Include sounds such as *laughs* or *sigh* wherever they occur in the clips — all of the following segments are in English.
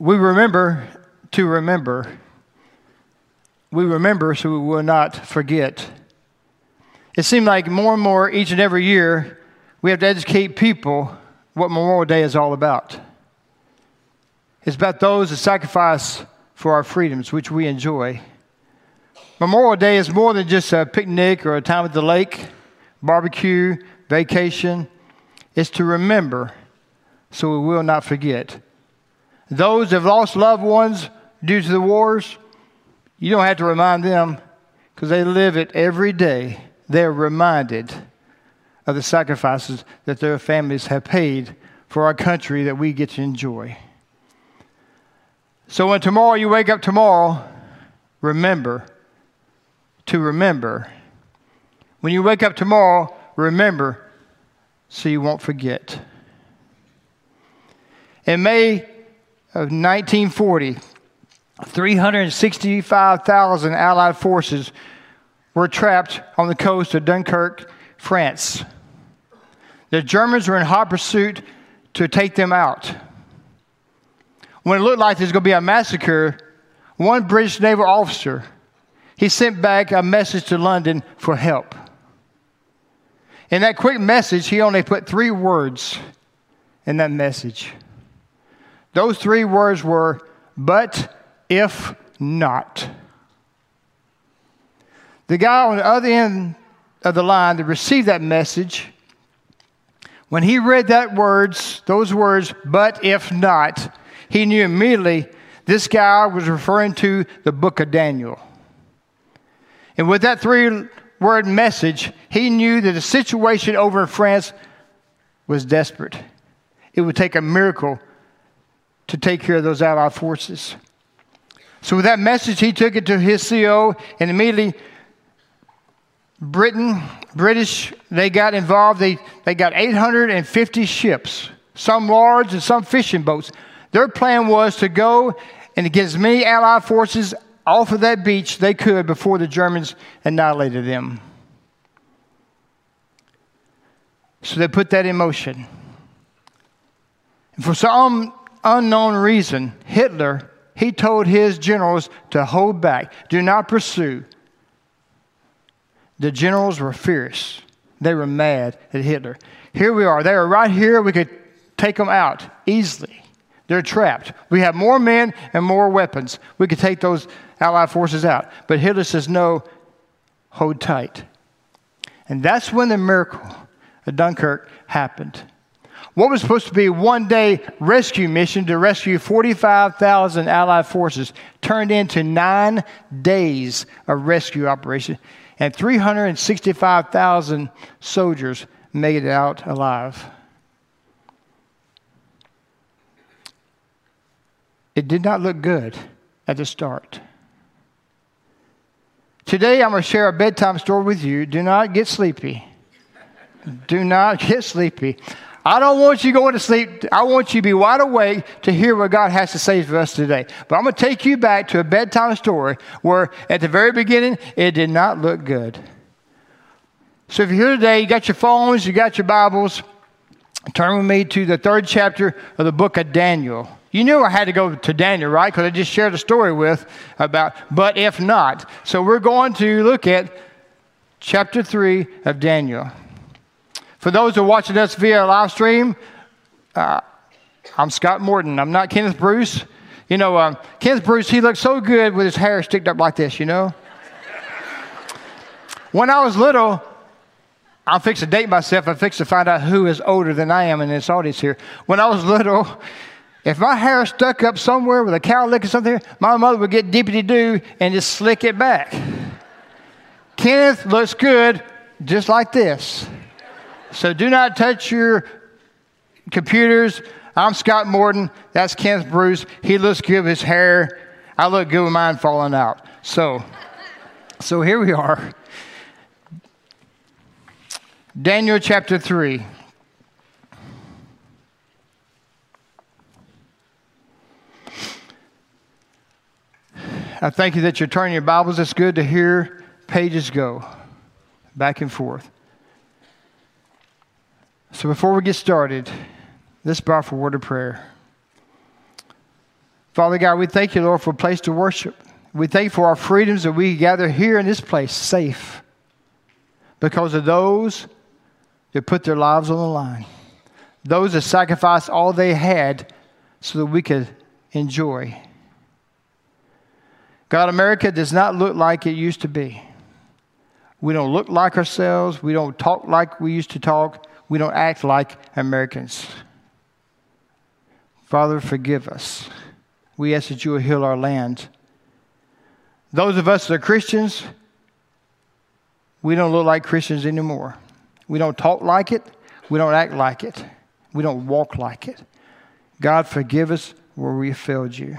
we remember to remember. We remember so we will not forget. It seems like more and more each and every year we have to educate people what Memorial Day is all about. It's about those that sacrifice for our freedoms, which we enjoy. Memorial Day is more than just a picnic or a time at the lake, barbecue, vacation. It's to remember so we will not forget. Those have lost loved ones due to the wars, you don't have to remind them because they live it every day. They're reminded of the sacrifices that their families have paid for our country that we get to enjoy. So when tomorrow you wake up tomorrow, remember to remember. When you wake up tomorrow, remember so you won't forget. In May of 1940, 365,000 Allied forces were trapped on the coast of Dunkirk, France. The Germans were in hot pursuit to take them out. When it looked like there was going to be a massacre, one British naval officer he sent back a message to London for help. In that quick message, he only put three words in that message. Those three words were, but if not. The guy on the other end of the line that received that message, when he read that words, those words, but if not, he knew immediately this guy was referring to the book of Daniel. And with that three word message, he knew that the situation over in France was desperate. It would take a miracle to take care of those Allied forces. So, with that message, he took it to his CO, and immediately Britain, British, they got involved. They, they got 850 ships, some large and some fishing boats. Their plan was to go and get as many Allied forces off of that beach they could before the Germans annihilated them. So they put that in motion. And for some unknown reason, Hitler, he told his generals to hold back, do not pursue. The generals were fierce. They were mad at Hitler. Here we are. They are right here. We could take them out easily. They're trapped. We have more men and more weapons. We could take those Allied forces out. But Hitler says, no, hold tight. And that's when the miracle of Dunkirk happened. What was supposed to be one day rescue mission to rescue 45,000 Allied forces turned into nine days of rescue operation, and 365,000 soldiers made it out alive. It did not look good at the start. Today, I'm going to share a bedtime story with you. Do not get sleepy. Do not *laughs* get sleepy. I don't want you going to sleep. I want you to be wide awake to hear what God has to say for us today. But I'm going to take you back to a bedtime story where at the very beginning, it did not look good. So if you're here today, you got your phones, you got your Bibles, turn with me to the third chapter of the book of Daniel. You knew I had to go to Daniel, right? Because I just shared a story with about, but if not. So we're going to look at chapter 3 of Daniel. For those who are watching us via live stream, uh, I'm Scott Morton. I'm not Kenneth Bruce. You know, um, Kenneth Bruce, he looks so good with his hair sticked up like this, you know? when I was little, I'm fixing to date myself. I'm fixing to find out who is older than I am in this audience here. When I was little, if my hair stuck up somewhere with a cowlick or something, my mother would get dippity doo and just slick it back. Kenneth looks good just like this. So do not touch your computers. I'm Scott Morton. That's Kenneth Bruce. He looks good with his hair. I look good with mine falling out. So, so here we are. Daniel chapter 3. I thank you that you're turning your Bibles. It's good to hear pages go back and forth. So before we get started, let's bow for word of prayer. Father God, we thank you, Lord, for a place to worship. We thank you for our freedoms that we gather here in this place safe because of those that put their lives on the line, those that sacrificed all they had so that we could enjoy. God, America does not look like it used to be. We don't look like ourselves. We don't talk like we used to talk. We don't act like Americans. Father, forgive us. We ask that you will heal our land. Those of us that are Christians, we don't look like Christians anymore. We don't talk like it. We don't act like it. We don't walk like it. God, forgive us where we failed you.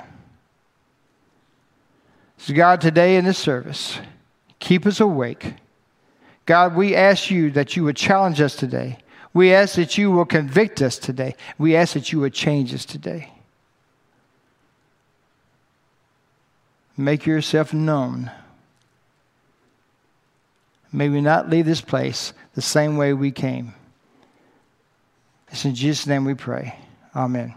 So, God, today in this service, keep us awake. God, we ask you that you would challenge us today. We ask that you will convict us today. We ask that you would change us today. Make yourself known. May we not leave this place the same way we came. It's in Jesus' name we pray. Amen.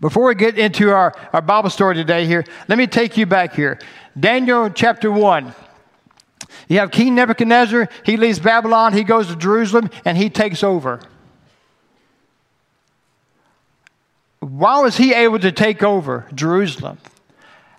Before we get into our, our Bible story today here, let me take you back here. Daniel chapter 1. You have King Nebuchadnezzar, he leaves Babylon, he goes to Jerusalem, and he takes over. Why was he able to take over Jerusalem?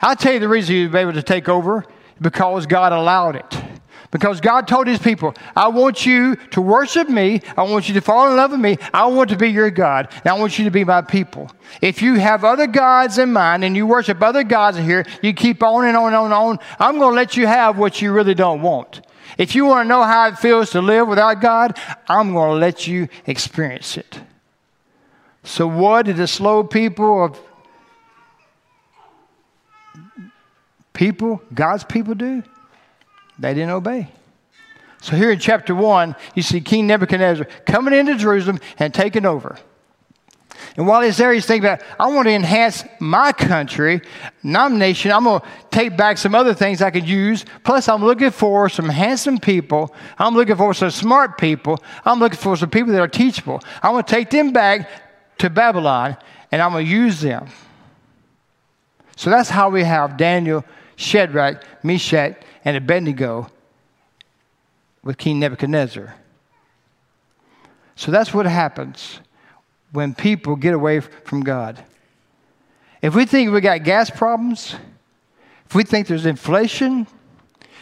I'll tell you the reason he was able to take over because God allowed it. Because God told his people, I want you to worship me. I want you to fall in love with me. I want to be your God. And I want you to be my people. If you have other gods in mind and you worship other gods in here, you keep on and on and on and on, I'm going to let you have what you really don't want. If you want to know how it feels to live without God, I'm going to let you experience it. So, what did the slow people of people, God's people, do? They didn't obey. So here in chapter 1, you see King Nebuchadnezzar coming into Jerusalem and taking over. And while he's there, he's thinking about, I want to enhance my country, nomination. I'm going to take back some other things I could use. Plus, I'm looking for some handsome people. I'm looking for some smart people. I'm looking for some people that are teachable. I'm going to take them back to Babylon and I'm going to use them. So that's how we have Daniel, Shadrach, Meshach, and Abednego with King Nebuchadnezzar. So that's what happens when people get away from God. If we think we got gas problems, if we think there's inflation,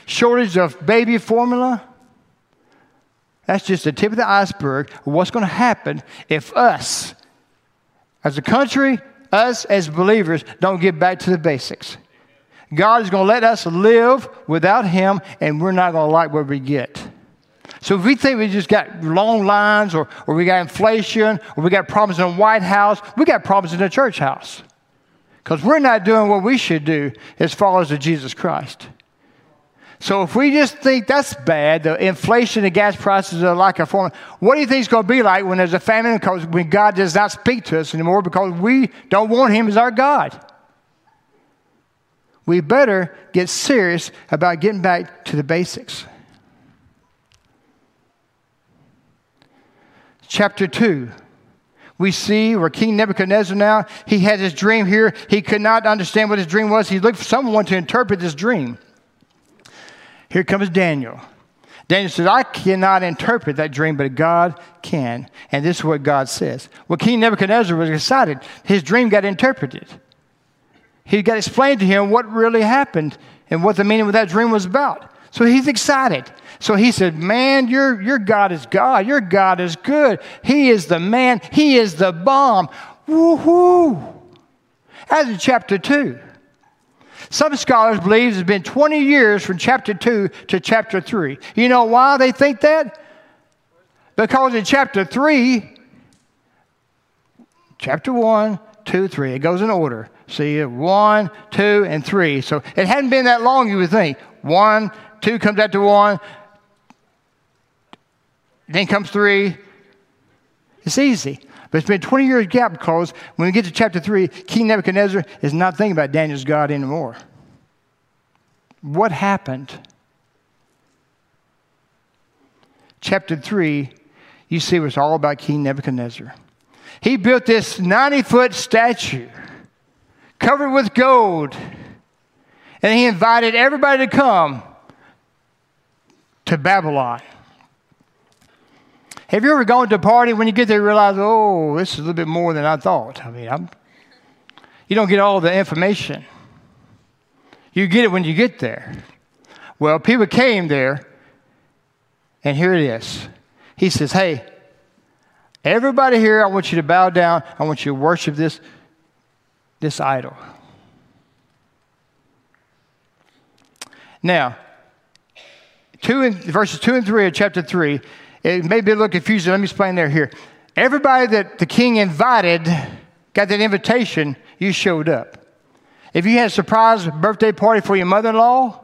shortage of baby formula, that's just the tip of the iceberg of what's going to happen if us, as a country, us as believers, don't get back to the basics. God is going to let us live without Him, and we're not going to like what we get. So if we think we just got long lines, or, or we got inflation, or we got problems in the White House, we got problems in the church house. Because we're not doing what we should do as followers of Jesus Christ. So if we just think that's bad, the inflation, the gas prices are like a form, what do you think it's going to be like when there's a famine? Because when God does not speak to us anymore because we don't want Him as our God we better get serious about getting back to the basics. Chapter 2. We see where King Nebuchadnezzar now, he had his dream here. He could not understand what his dream was. He looked for someone to interpret this dream. Here comes Daniel. Daniel says, I cannot interpret that dream, but God can. And this is what God says. Well, King Nebuchadnezzar was excited. His dream got interpreted he got explained to him what really happened and what the meaning of that dream was about. So he's excited. So he said, Man, your, your God is God. Your God is good. He is the man. He is the bomb. Woohoo! That's in chapter 2. Some scholars believe it's been 20 years from chapter 2 to chapter 3. You know why they think that? Because in chapter 3, chapter 1, 2, 3, it goes in order. See, one, two, and three. So it hadn't been that long, you would think. One, two comes after one, then comes three. It's easy. But it's been 20 years gap because when we get to chapter 3, King Nebuchadnezzar is not thinking about Daniel's God anymore. What happened? Chapter 3, you see, was all about King Nebuchadnezzar. He built this 90 foot statue covered with gold. And he invited everybody to come to Babylon. Have you ever gone to a party when you get there you realize, oh, this is a little bit more than I thought? I mean, I'm, you don't get all the information. You get it when you get there. Well, people came there, and here it is. He says, hey, everybody here, I want you to bow down. I want you to worship this, this idol. Now, two and, verses 2 and 3 of chapter 3 it may be a little confusing. Let me explain there here. Everybody that the king invited got that invitation, you showed up. If you had a surprise birthday party for your mother in law,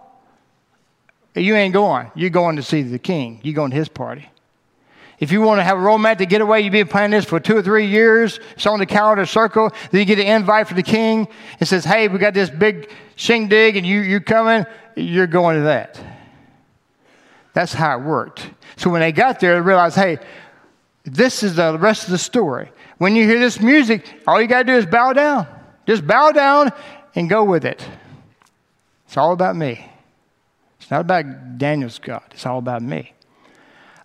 you ain't going. You're going to see the king. You're going to his party. If you want to have a romantic getaway, you've been planning this for two or three years. It's on the calendar circle. Then you get an invite from the king. It says, hey, we got this big shindig and you, you coming. You're going to that. That's how it worked. So when they got there, they realized, hey, this is the rest of the story. When you hear this music, all you got to do is bow down. Just bow down and go with it. It's all about me. It's not about Daniel's God. It's all about me.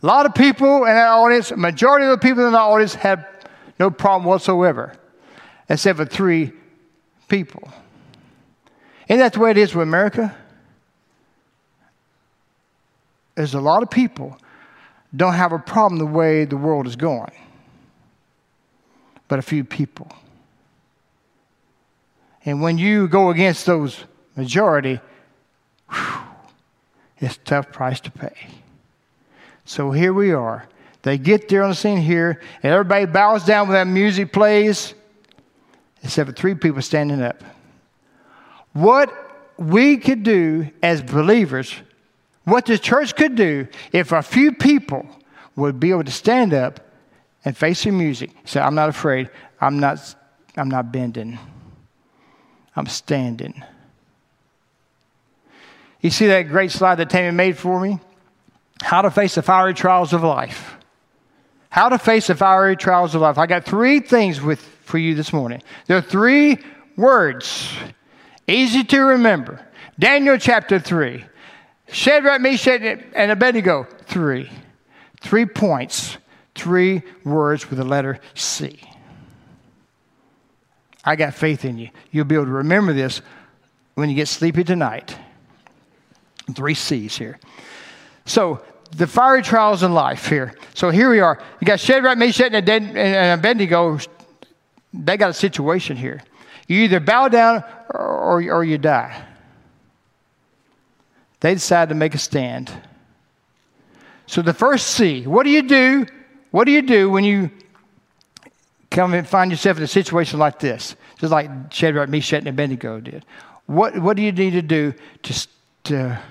A lot of people in that audience, majority of the people in the audience had no problem whatsoever, except for three people. Isn't that the way it is with America? There's a lot of people don't have a problem the way the world is going, but a few people. And when you go against those majority, whew, it's a tough price to pay. So here we are. They get there on the scene here, and everybody bows down when that music plays, except for three people standing up. What we could do as believers what the church could do if a few people would be able to stand up and face the music, say, I'm not afraid, I'm not, I'm not bending, I'm standing. You see that great slide that Tammy made for me? How to face the fiery trials of life. How to face the fiery trials of life. I got three things with, for you this morning. There are three words, easy to remember. Daniel chapter 3. Shadrach, Meshach, and Abednego, three. Three points, three words with the letter C. I got faith in you. You'll be able to remember this when you get sleepy tonight. Three C's here. So, the fiery trials in life here. So, here we are. You got Shadrach, Meshach, and Abednego. They got a situation here. You either bow down or, or you die they decided to make a stand. So the first C, what do you do? What do you do when you come and find yourself in a situation like this? Just like Shadrach, Meshach, and Abednego did. What, what do you need to do to, to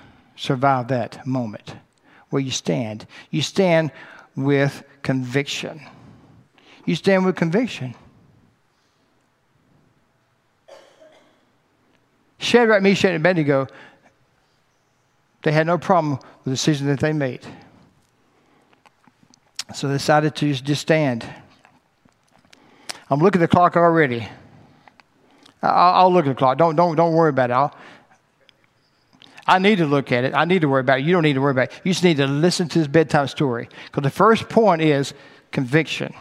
survive that moment? where you stand. You stand with conviction. You stand with conviction. Shadrach, Meshach, and Abednego they had no problem with the decision that they made. So they decided to just stand. I'm looking at the clock already. I'll, look at the clock. Don't, don't, don't worry about it. I'll, I need to look at it. I need to worry about it. You don't need to worry about it. You just need to listen to this bedtime story. Because the first point is conviction.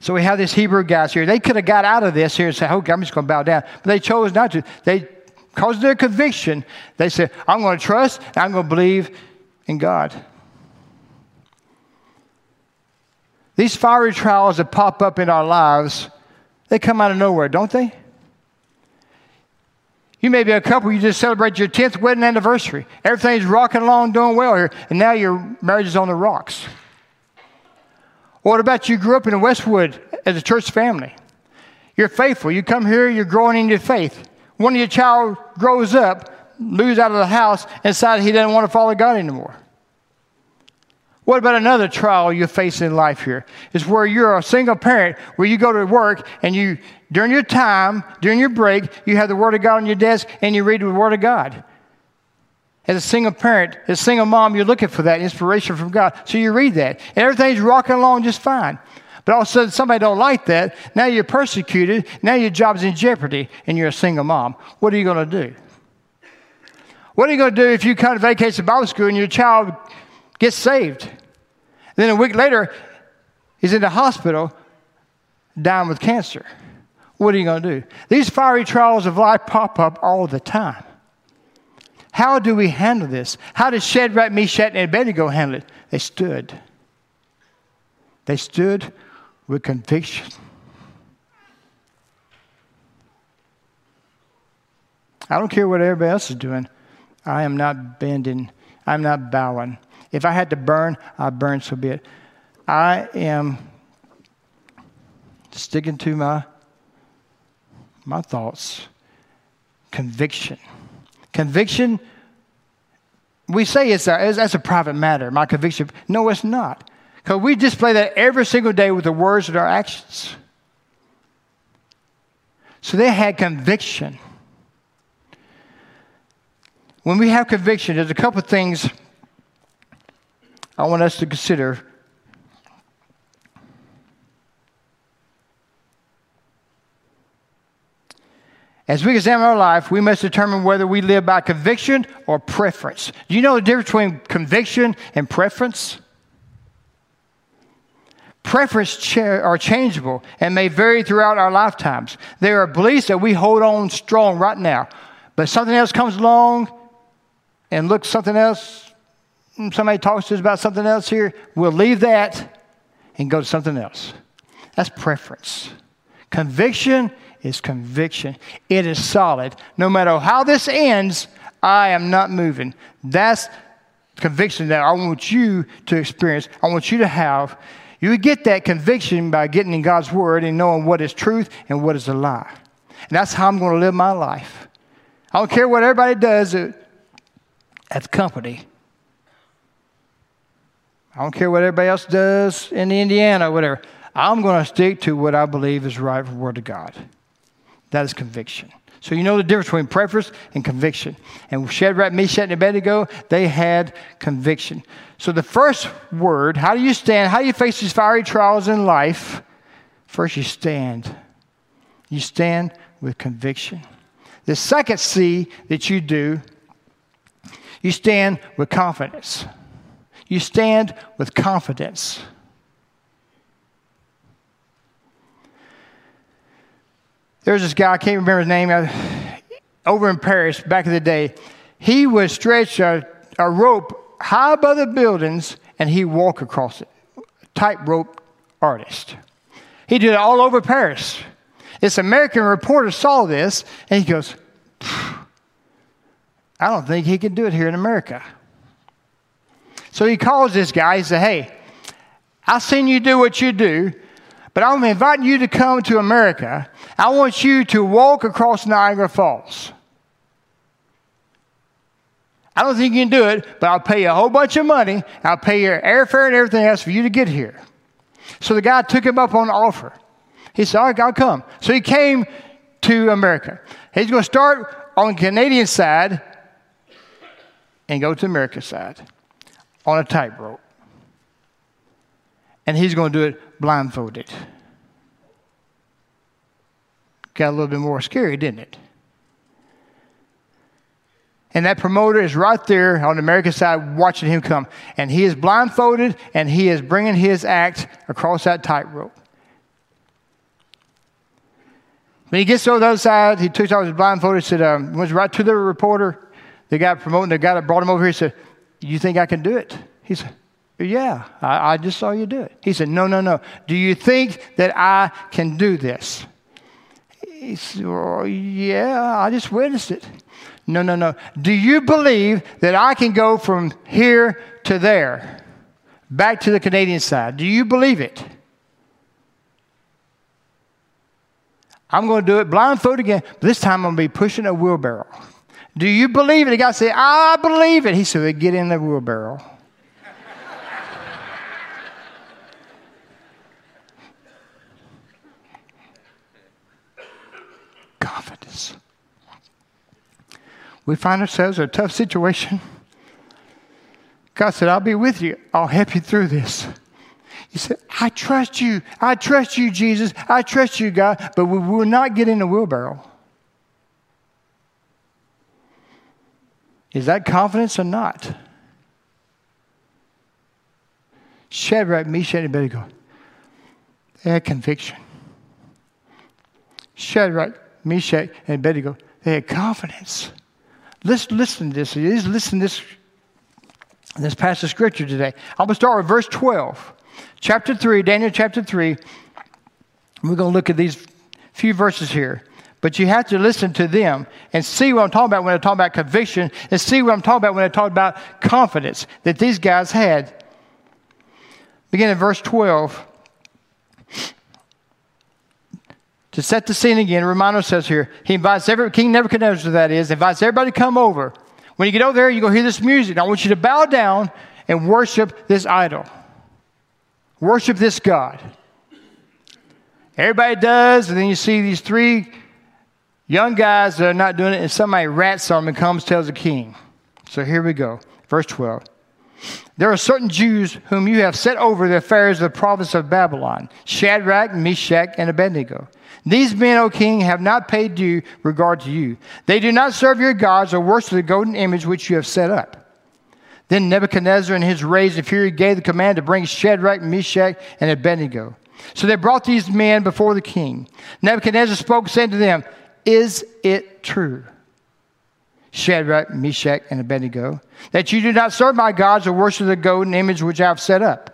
So we have these Hebrew guys here. They could have got out of this here and said, okay, I'm just going to bow down. But they chose not to. They because of their conviction, they said, I'm going to trust, I'm going to believe in God. These fiery trials that pop up in our lives, they come out of nowhere, don't they? You may be a couple, you just celebrate your 10th wedding anniversary. Everything's rocking along, doing well here, and now your marriage is on the rocks. What about you grew up in Westwood as a church family? You're faithful. You come here, you're growing in your faith one of your child grows up, moves out of the house, and decides he doesn't want to follow God anymore? What about another trial you face in life here? Is where you're a single parent, where you go to work and you, during your time, during your break, you have the Word of God on your desk and you read the Word of God. As a single parent, as a single mom, you're looking for that inspiration from God. So you read that. And everything's rocking along just fine. But all of a sudden, somebody don't like that. Now you're persecuted. Now your job's in jeopardy, and you're a single mom. What are you going to do? What are you going to do if you come to vacation Bible school and your child gets saved? Then a week later, he's in the hospital dying with cancer. What are you going to do? These fiery trials of life pop up all the time. How do we handle this? How did Shadrach, Meshach, and Abednego handle it? They stood. They stood with conviction. I don't care what everybody else is doing. I am not bending. I'm not bowing. If I had to burn, I'd burn so be it. I am sticking to my my thoughts. Conviction. Conviction, we say it's a, it's, that's a private matter, my conviction. No, it's not. Because we display that every single day with the words and our actions. So they had conviction. When we have conviction, there's a couple of things I want us to consider As we examine our life, we must determine whether we live by conviction or preference. Do you know the difference between conviction and preference? Preference are changeable and may vary throughout our lifetimes. There are beliefs that we hold on strong right now, but something else comes along and looks something else. Hmm, somebody talks to us about something else here. We'll leave that and go to something else. That's preference. Conviction is conviction. It is solid. No matter how this ends, I am not moving. That's conviction that I want you to experience. I want you to have. You get that conviction by getting in God's Word and knowing what is truth and what is a lie. And that's how I'm going to live my life. I don't care what everybody does uh, at the company. I don't care what everybody else does in Indiana, whatever. I'm going to stick to what I believe is right for the Word of God. That is conviction. So you know the difference between preference and conviction. And Shadrach, Meshach, and Abednego, they had conviction. So the first word, how do you stand? How do you face these fiery trials in life? First, you stand. You stand with conviction. The second C that you do, you stand with confidence. You stand with confidence. There's this guy, I can't remember his name, uh, over in Paris back in the day. He would stretch a, a rope high above the buildings and he'd walk across it. Tightrope artist. He did it all over Paris. This American reporter saw this and he goes, I don't think he can do it here in America. So he calls this guy. He said, Hey, I've seen you do what you do. But I'm inviting you to come to America. I want you to walk across Niagara Falls. I don't think you can do it, but I'll pay you a whole bunch of money. I'll pay your airfare and everything else for you to get here. So the guy took him up on the offer. He said, All right, I'll come. So he came to America. He's going to start on the Canadian side and go to America's side on a tightrope. And he's going to do it blindfolded. Got a little bit more scary, didn't it? And that promoter is right there on the American side watching him come. And he is blindfolded and he is bringing his act across that tightrope. When he gets to the other side, he took off his blindfolded, said, um, went right to the reporter, the guy promoting, the guy that brought him over here, He said, You think I can do it? He said, yeah, I, I, just saw you do it. He said, No, no, no. Do you think that I can do this? He said, well, Yeah, I just witnessed it. No, no, no. Do you believe that I can go from here to there, back to the Canadian side? Do you believe it? I'm going to do it blindfold again. This time I'm going to be pushing a wheelbarrow. Do you believe it? The guy said, I believe it. He said, Get in the wheelbarrow. confidence. We find ourselves in a tough situation. God said, I'll be with you. I'll help you through this. He said, I trust you. I trust you, Jesus. I trust you, God. But we will not get in the wheelbarrow. Is that confidence or not? Shadrach, Meshach, and Abednego. They had conviction. Shadrach, Meshach, and Abednego. They had confidence. Listen, listen to this. Let's Listen to this, this passage of scripture today. I'm going to start with verse 12. Chapter 3, Daniel chapter 3. We're going to look at these few verses here. But you have to listen to them and see what I'm talking about when I talk about conviction and see what I'm talking about when I talk about confidence that these guys had. Begin in verse 12. To set the scene again, Romano says here, he invites every, King Nebuchadnezzar, that is, invites everybody to come over. When you get over there, you go hear this music. I want you to bow down and worship this idol. Worship this God. Everybody does, and then you see these three young guys that are not doing it, and somebody rats on them and comes tells the king. So here we go. Verse 12. There are certain Jews whom you have set over the affairs of the province of Babylon Shadrach, Meshach, and Abednego. These men, O king, have not paid due regard to you. They do not serve your gods or worship the golden image which you have set up. Then Nebuchadnezzar, in his rage and fury, gave the command to bring Shadrach, Meshach, and Abednego. So they brought these men before the king. Nebuchadnezzar spoke, saying to them, Is it true, Shadrach, Meshach, and Abednego, that you do not serve my gods or worship the golden image which I have set up?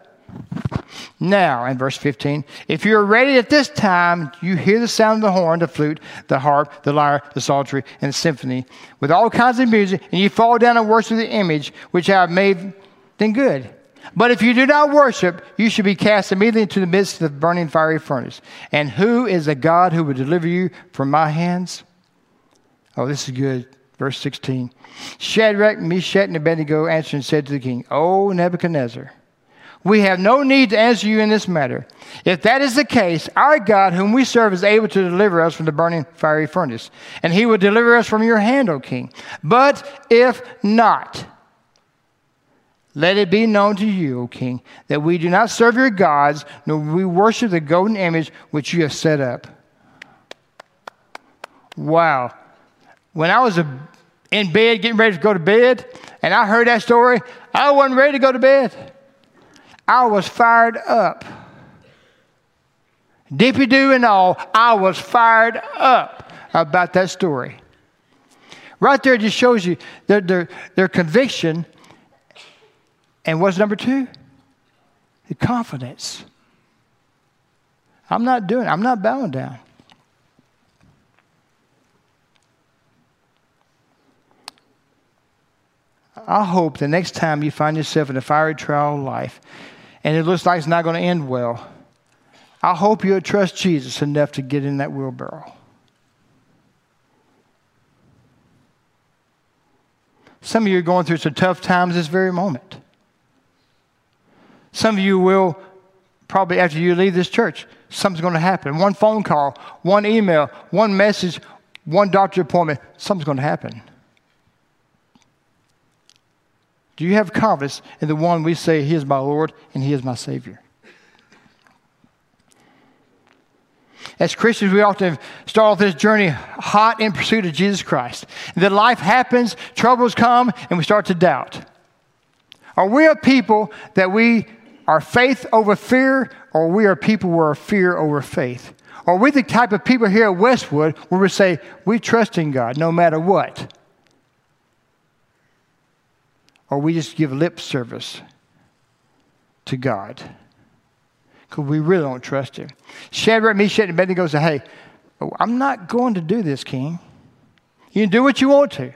Now, in verse 15, if you are ready at this time, you hear the sound of the horn, the flute, the harp, the lyre, the psaltery, and the symphony, with all kinds of music, and you fall down and worship the image which I have made, then good. But if you do not worship, you should be cast immediately into the midst of the burning fiery furnace. And who is the God who will deliver you from my hands? Oh, this is good. Verse 16. Shadrach, Meshach, and Abednego answered and said to the king, O Nebuchadnezzar, we have no need to answer you in this matter. If that is the case, our God, whom we serve, is able to deliver us from the burning fiery furnace, and he will deliver us from your hand, O king. But if not, let it be known to you, O king, that we do not serve your gods, nor we worship the golden image which you have set up. Wow. When I was in bed, getting ready to go to bed, and I heard that story, I wasn't ready to go to bed. I was fired up. Dippy do and all, I was fired up about that story. Right there just shows you their, their, their conviction. And what's number two? The confidence. I'm not doing it. I'm not bowing down. I hope the next time you find yourself in a fiery trial of life, and it looks like it's not going to end well, I hope you'll trust Jesus enough to get in that wheelbarrow. Some of you are going through some tough times this very moment. Some of you will probably after you leave this church, something's going to happen. One phone call, one email, one message, one doctor appointment, something's going to happen. Do you have confidence in the one we say, He is my Lord and He is my Savior? As Christians, we often start off this journey hot in pursuit of Jesus Christ. Then life happens, troubles come, and we start to doubt. Are we a people that we are faith over fear, or we are people who are fear over faith? Are we the type of people here at Westwood where we say, we trust in God no matter what? or we just give lip service to God because we really don't trust Him. Shadrach, Meshach, and Abednego said, Hey, I'm not going to do this, King. You can do what you want to.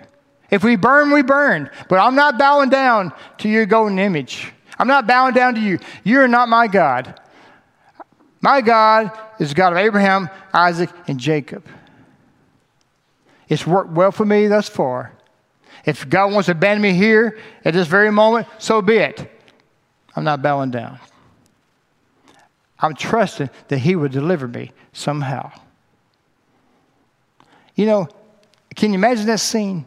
If we burn, we burn. But I'm not bowing down to your golden image. I'm not bowing down to you. You're not my God. My God is the God of Abraham, Isaac, and Jacob. It's worked well for me thus far. If God wants to abandon me here at this very moment, so be it. I'm not bowing down. I'm trusting that He will deliver me somehow. You know, can you imagine that scene?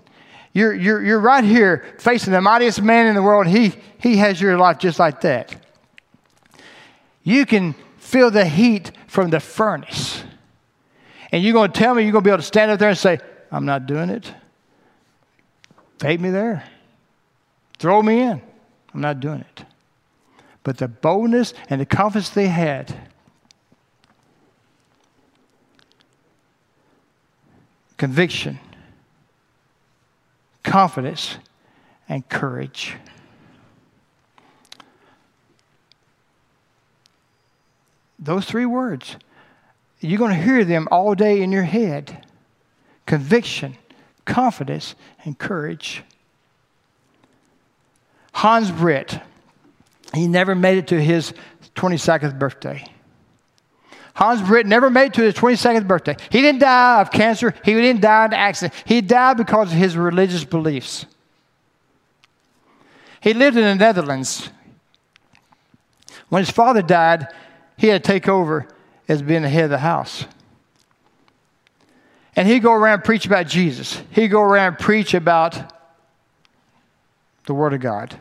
You're, you're, you're right here facing the mightiest man in the world. He, he has your life just like that. You can feel the heat from the furnace. And you're going to tell me you're going to be able to stand up there and say, I'm not doing it? Take me there. Throw me in. I'm not doing it. But the boldness and the confidence they had conviction, confidence, and courage. Those three words, you're going to hear them all day in your head conviction, confidence, and courage. Hans Britt, he never made it to his 22nd birthday. Hans Britt never made it to his 22nd birthday. He didn't die of cancer. He didn't die in an accident. He died because of his religious beliefs. He lived in the Netherlands. When his father died, he had to take over as being the head of the house. And he'd go around preach about Jesus. He'd go around preach about the Word of God.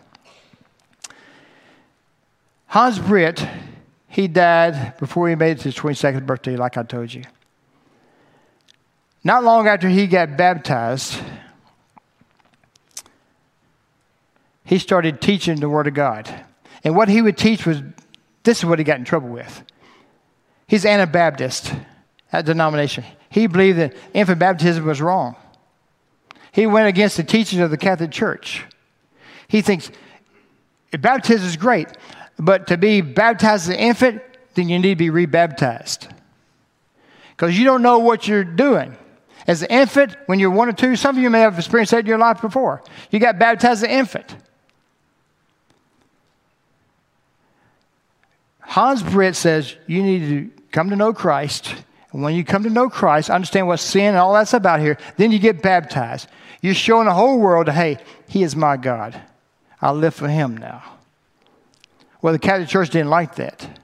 Hans Britt he died before he made it to his 22nd birthday, like I told you. Not long after he got baptized, he started teaching the Word of God. And what he would teach was this is what he got in trouble with. He's Anabaptist at denomination. He believed that infant baptism was wrong. He went against the teachings of the Catholic Church. He thinks baptism is great, but to be baptized as an infant, then you need to be rebaptized. Because you don't know what you're doing. As an infant, when you're one or two, some of you may have experienced that in your life before. You got baptized as an infant. Hans Britt says you need to come to know Christ. And when you come to know Christ, understand what sin and all that's about here, then you get baptized. You're showing the whole world, hey, He is my God. I live for Him now. Well, the Catholic Church didn't like that.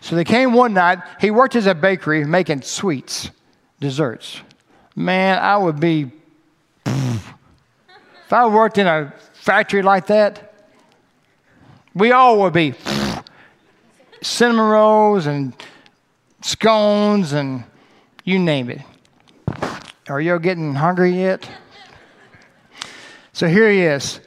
So they came one night. He worked as a bakery making sweets, desserts. Man, I would be. if I worked in a factory like that, we all would be cinnamon rolls and scones and you name it. Are you getting hungry yet? So here he is.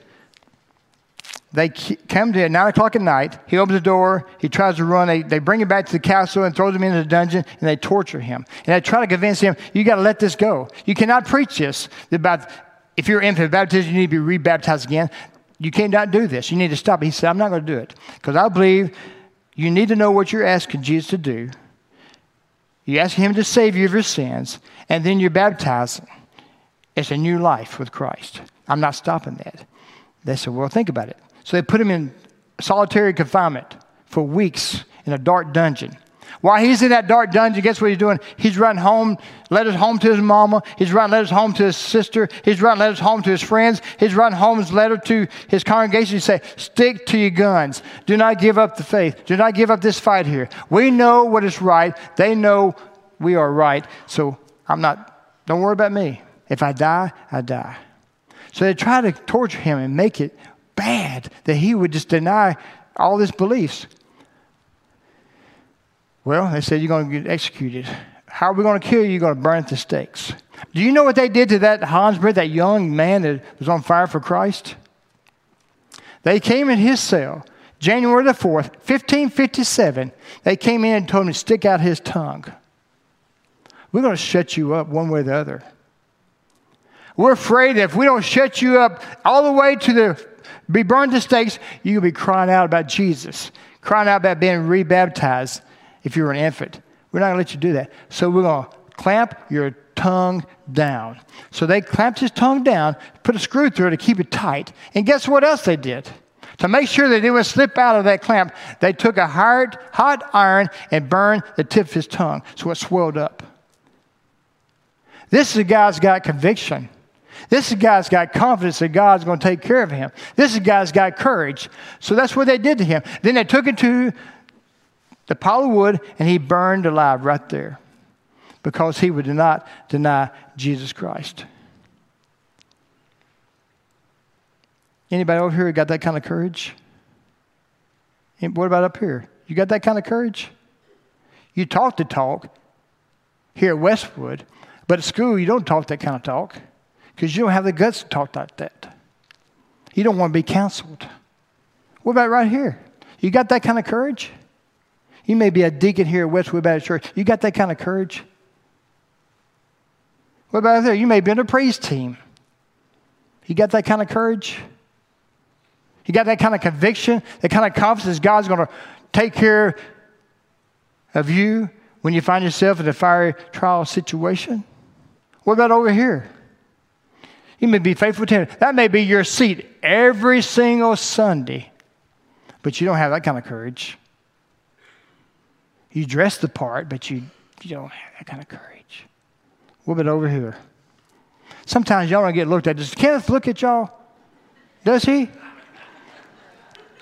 They come to at 9 o'clock at night. He opens the door. He tries to run. They, they bring him back to the castle and throws him into the dungeon, and they torture him. And they try to convince him, you got to let this go. You cannot preach this about if you're infant baptized, you need to be rebaptized again. You cannot do this. You need to stop. He said, I'm not going to do it because I believe you need to know what you're asking Jesus to do. You ask Him to save you of your sins, and then you're baptized. It's a new life with Christ. I'm not stopping that. They said, Well, think about it. So they put him in solitary confinement for weeks in a dark dungeon. While he's in that dark dungeon, guess what he's doing? He's writing home letters home to his mama. He's writing letters home to his sister. He's writing letters home to his friends. He's writing home his letter to his congregation. He say, "Stick to your guns. Do not give up the faith. Do not give up this fight here. We know what is right. They know we are right. So I'm not. Don't worry about me. If I die, I die." So they try to torture him and make it bad that he would just deny all his beliefs. Well, they said, You're going to get executed. How are we going to kill you? You're going to burn at the stakes. Do you know what they did to that Hans that young man that was on fire for Christ? They came in his cell, January the 4th, 1557. They came in and told him to stick out his tongue. We're going to shut you up one way or the other. We're afraid that if we don't shut you up all the way to the be burned to stakes, you'll be crying out about Jesus, crying out about being rebaptized if you're an infant. We're not going to let you do that. So we're going to clamp your tongue down. So they clamped his tongue down, put a screw through it to keep it tight. And guess what else they did? To make sure that it would slip out of that clamp, they took a hard, hot iron and burned the tip of his tongue so it swelled up. This is a guy's got conviction. This guy's got confidence that God's going to take care of him. This guy's got courage. So that's what they did to him. Then they took him to the pile of wood and he burned alive right there because he would not deny Jesus Christ. Anybody over here got that kind of courage? What about up here? You got that kind of courage? You talk the talk here at Westwood, but at school, you don't talk that kind of talk because you don't have the guts to talk like that. You don't want to be counseled. What about right here? You got that kind of courage? You may be a deacon here at Westwood Baptist Church. You got that kind of courage? What about there? You may be on a praise team. You got that kind of courage? You got that kind of conviction, that kind of confidence God's going to take care of you when you find yourself in a fiery trial situation? What about over here? You may be faithful to him. That may be your seat every single Sunday, but you don't have that kind of courage. You dress the part, but you, you don't have that kind of courage. What about over here? Sometimes y'all don't get looked at. Does Kenneth look at y'all? Does he?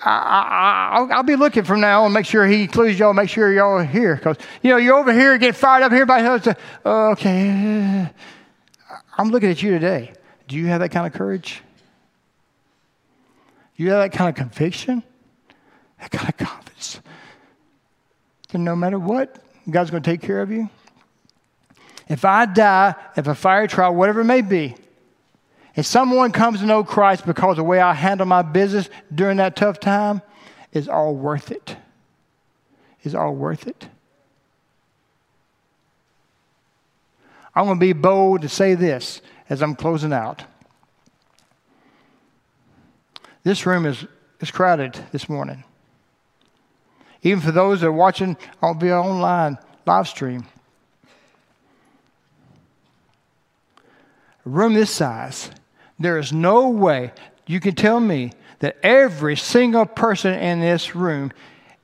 I, will be looking from now on, and make sure he includes y'all, make sure y'all are here. Because, you know, you're over here getting fired up here by, uh, okay. I'm looking at you today. Do you have that kind of courage? Do you have that kind of conviction? That kind of confidence? That no matter what, God's going to take care of you? If I die, if a fire trial, whatever it may be, if someone comes to know Christ because of the way I handle my business during that tough time, it's all worth it. It's all worth it. I'm going to be bold to say this as I'm closing out. This room is, is crowded this morning. Even for those that are watching on via online live stream. A room this size there is no way you can tell me that every single person in this room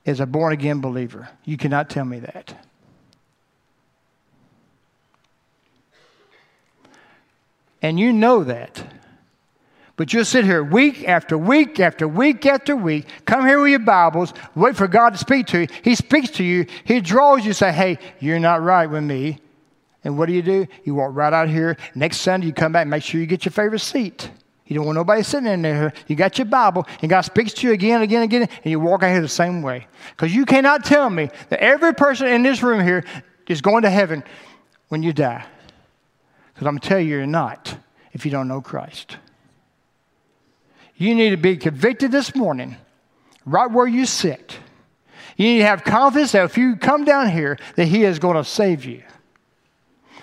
is a born again believer. You cannot tell me that. And you know that. But you'll sit here week after week after week after week, come here with your Bibles, wait for God to speak to you. He speaks to you, He draws you, say, Hey, you're not right with me. And what do you do? You walk right out here. Next Sunday, you come back make sure you get your favorite seat. You don't want nobody sitting in there. You got your Bible, and God speaks to you again again again, and you walk out here the same way. Because you cannot tell me that every person in this room here is going to heaven when you die. Because I'm going to tell you, you're not if you don't know Christ. You need to be convicted this morning, right where you sit. You need to have confidence that if you come down here, that He is going to save you.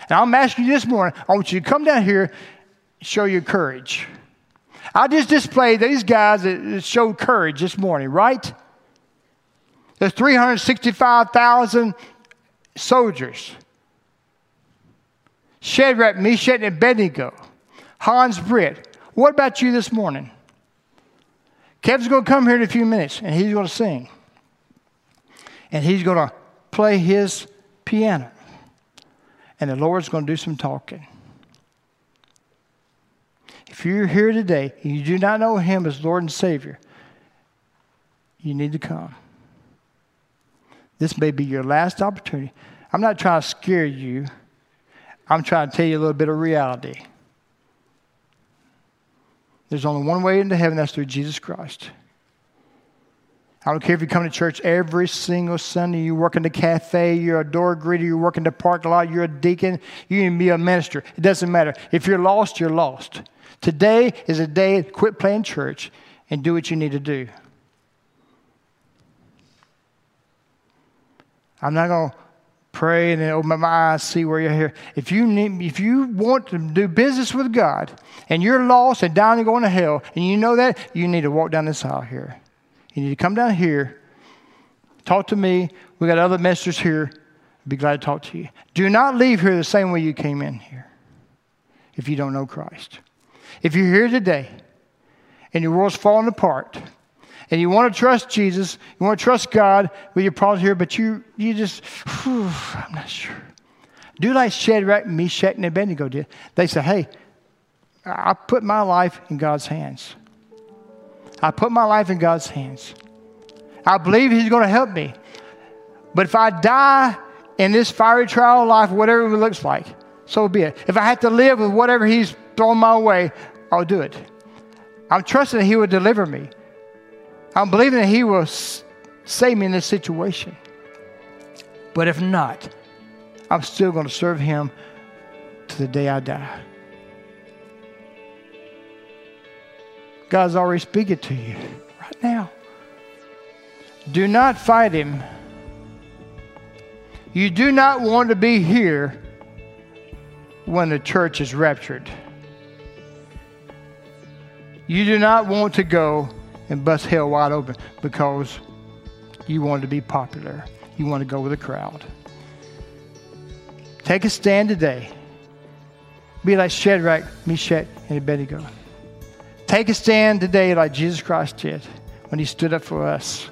And I'm asking you this morning, I want you to come down here, show your courage. I just displayed these guys that showed courage this morning, right? There's 365,000 soldiers. Shadrach, Meshach, and Abednego. Hans Britt. What about you this morning? Kev's going to come here in a few minutes and he's going to sing. And he's going to play his piano and the Lord's going to do some talking. If you're here today and you do not know Him as Lord and Savior, you need to come. This may be your last opportunity. I'm not trying to scare you, I'm trying to tell you a little bit of reality. There's only one way into heaven, that's through Jesus Christ. I don't care if you come to church every single Sunday, you work in the cafe, you're a door greeter, you work in the parking lot, you're a deacon, you can be a minister. It doesn't matter. If you're lost, you're lost. Today is a day to quit playing church and do what you need to do. I'm not going to pray and then open my eyes, see where you're here. If you need, if you want to do business with God and you're lost and down and going to hell, and you know that, you need to walk down this aisle here. You need to come down here, talk to me. We got other ministers here. I'd be glad to talk to you. Do not leave here the same way you came in here if you don't know Christ. If you're here today and your world's falling apart, and you want to trust Jesus, you want to trust God with your problems here, but you, you just, whew, I'm not sure. Do like Shadrach, Meshach, and Abednego did. They said, hey, I put my life in God's hands. I put my life in God's hands. I believe He's going to help me. But if I die in this fiery trial of life, whatever it looks like, so be it. If I have to live with whatever He's thrown my way, I'll do it. I'm trusting that He will deliver me. I'm believing that He will Save me in this situation. But if not, I'm still going to serve him to the day I die. God's already speaking to you right now. Do not fight him. You do not want to be here when the church is raptured. You do not want to go and bust hell wide open because you want to be popular. You want to go with the crowd. Take a stand today. Be like Shadrach, Meshach, and Abednego. Take a stand today like Jesus Christ did when he stood up for us.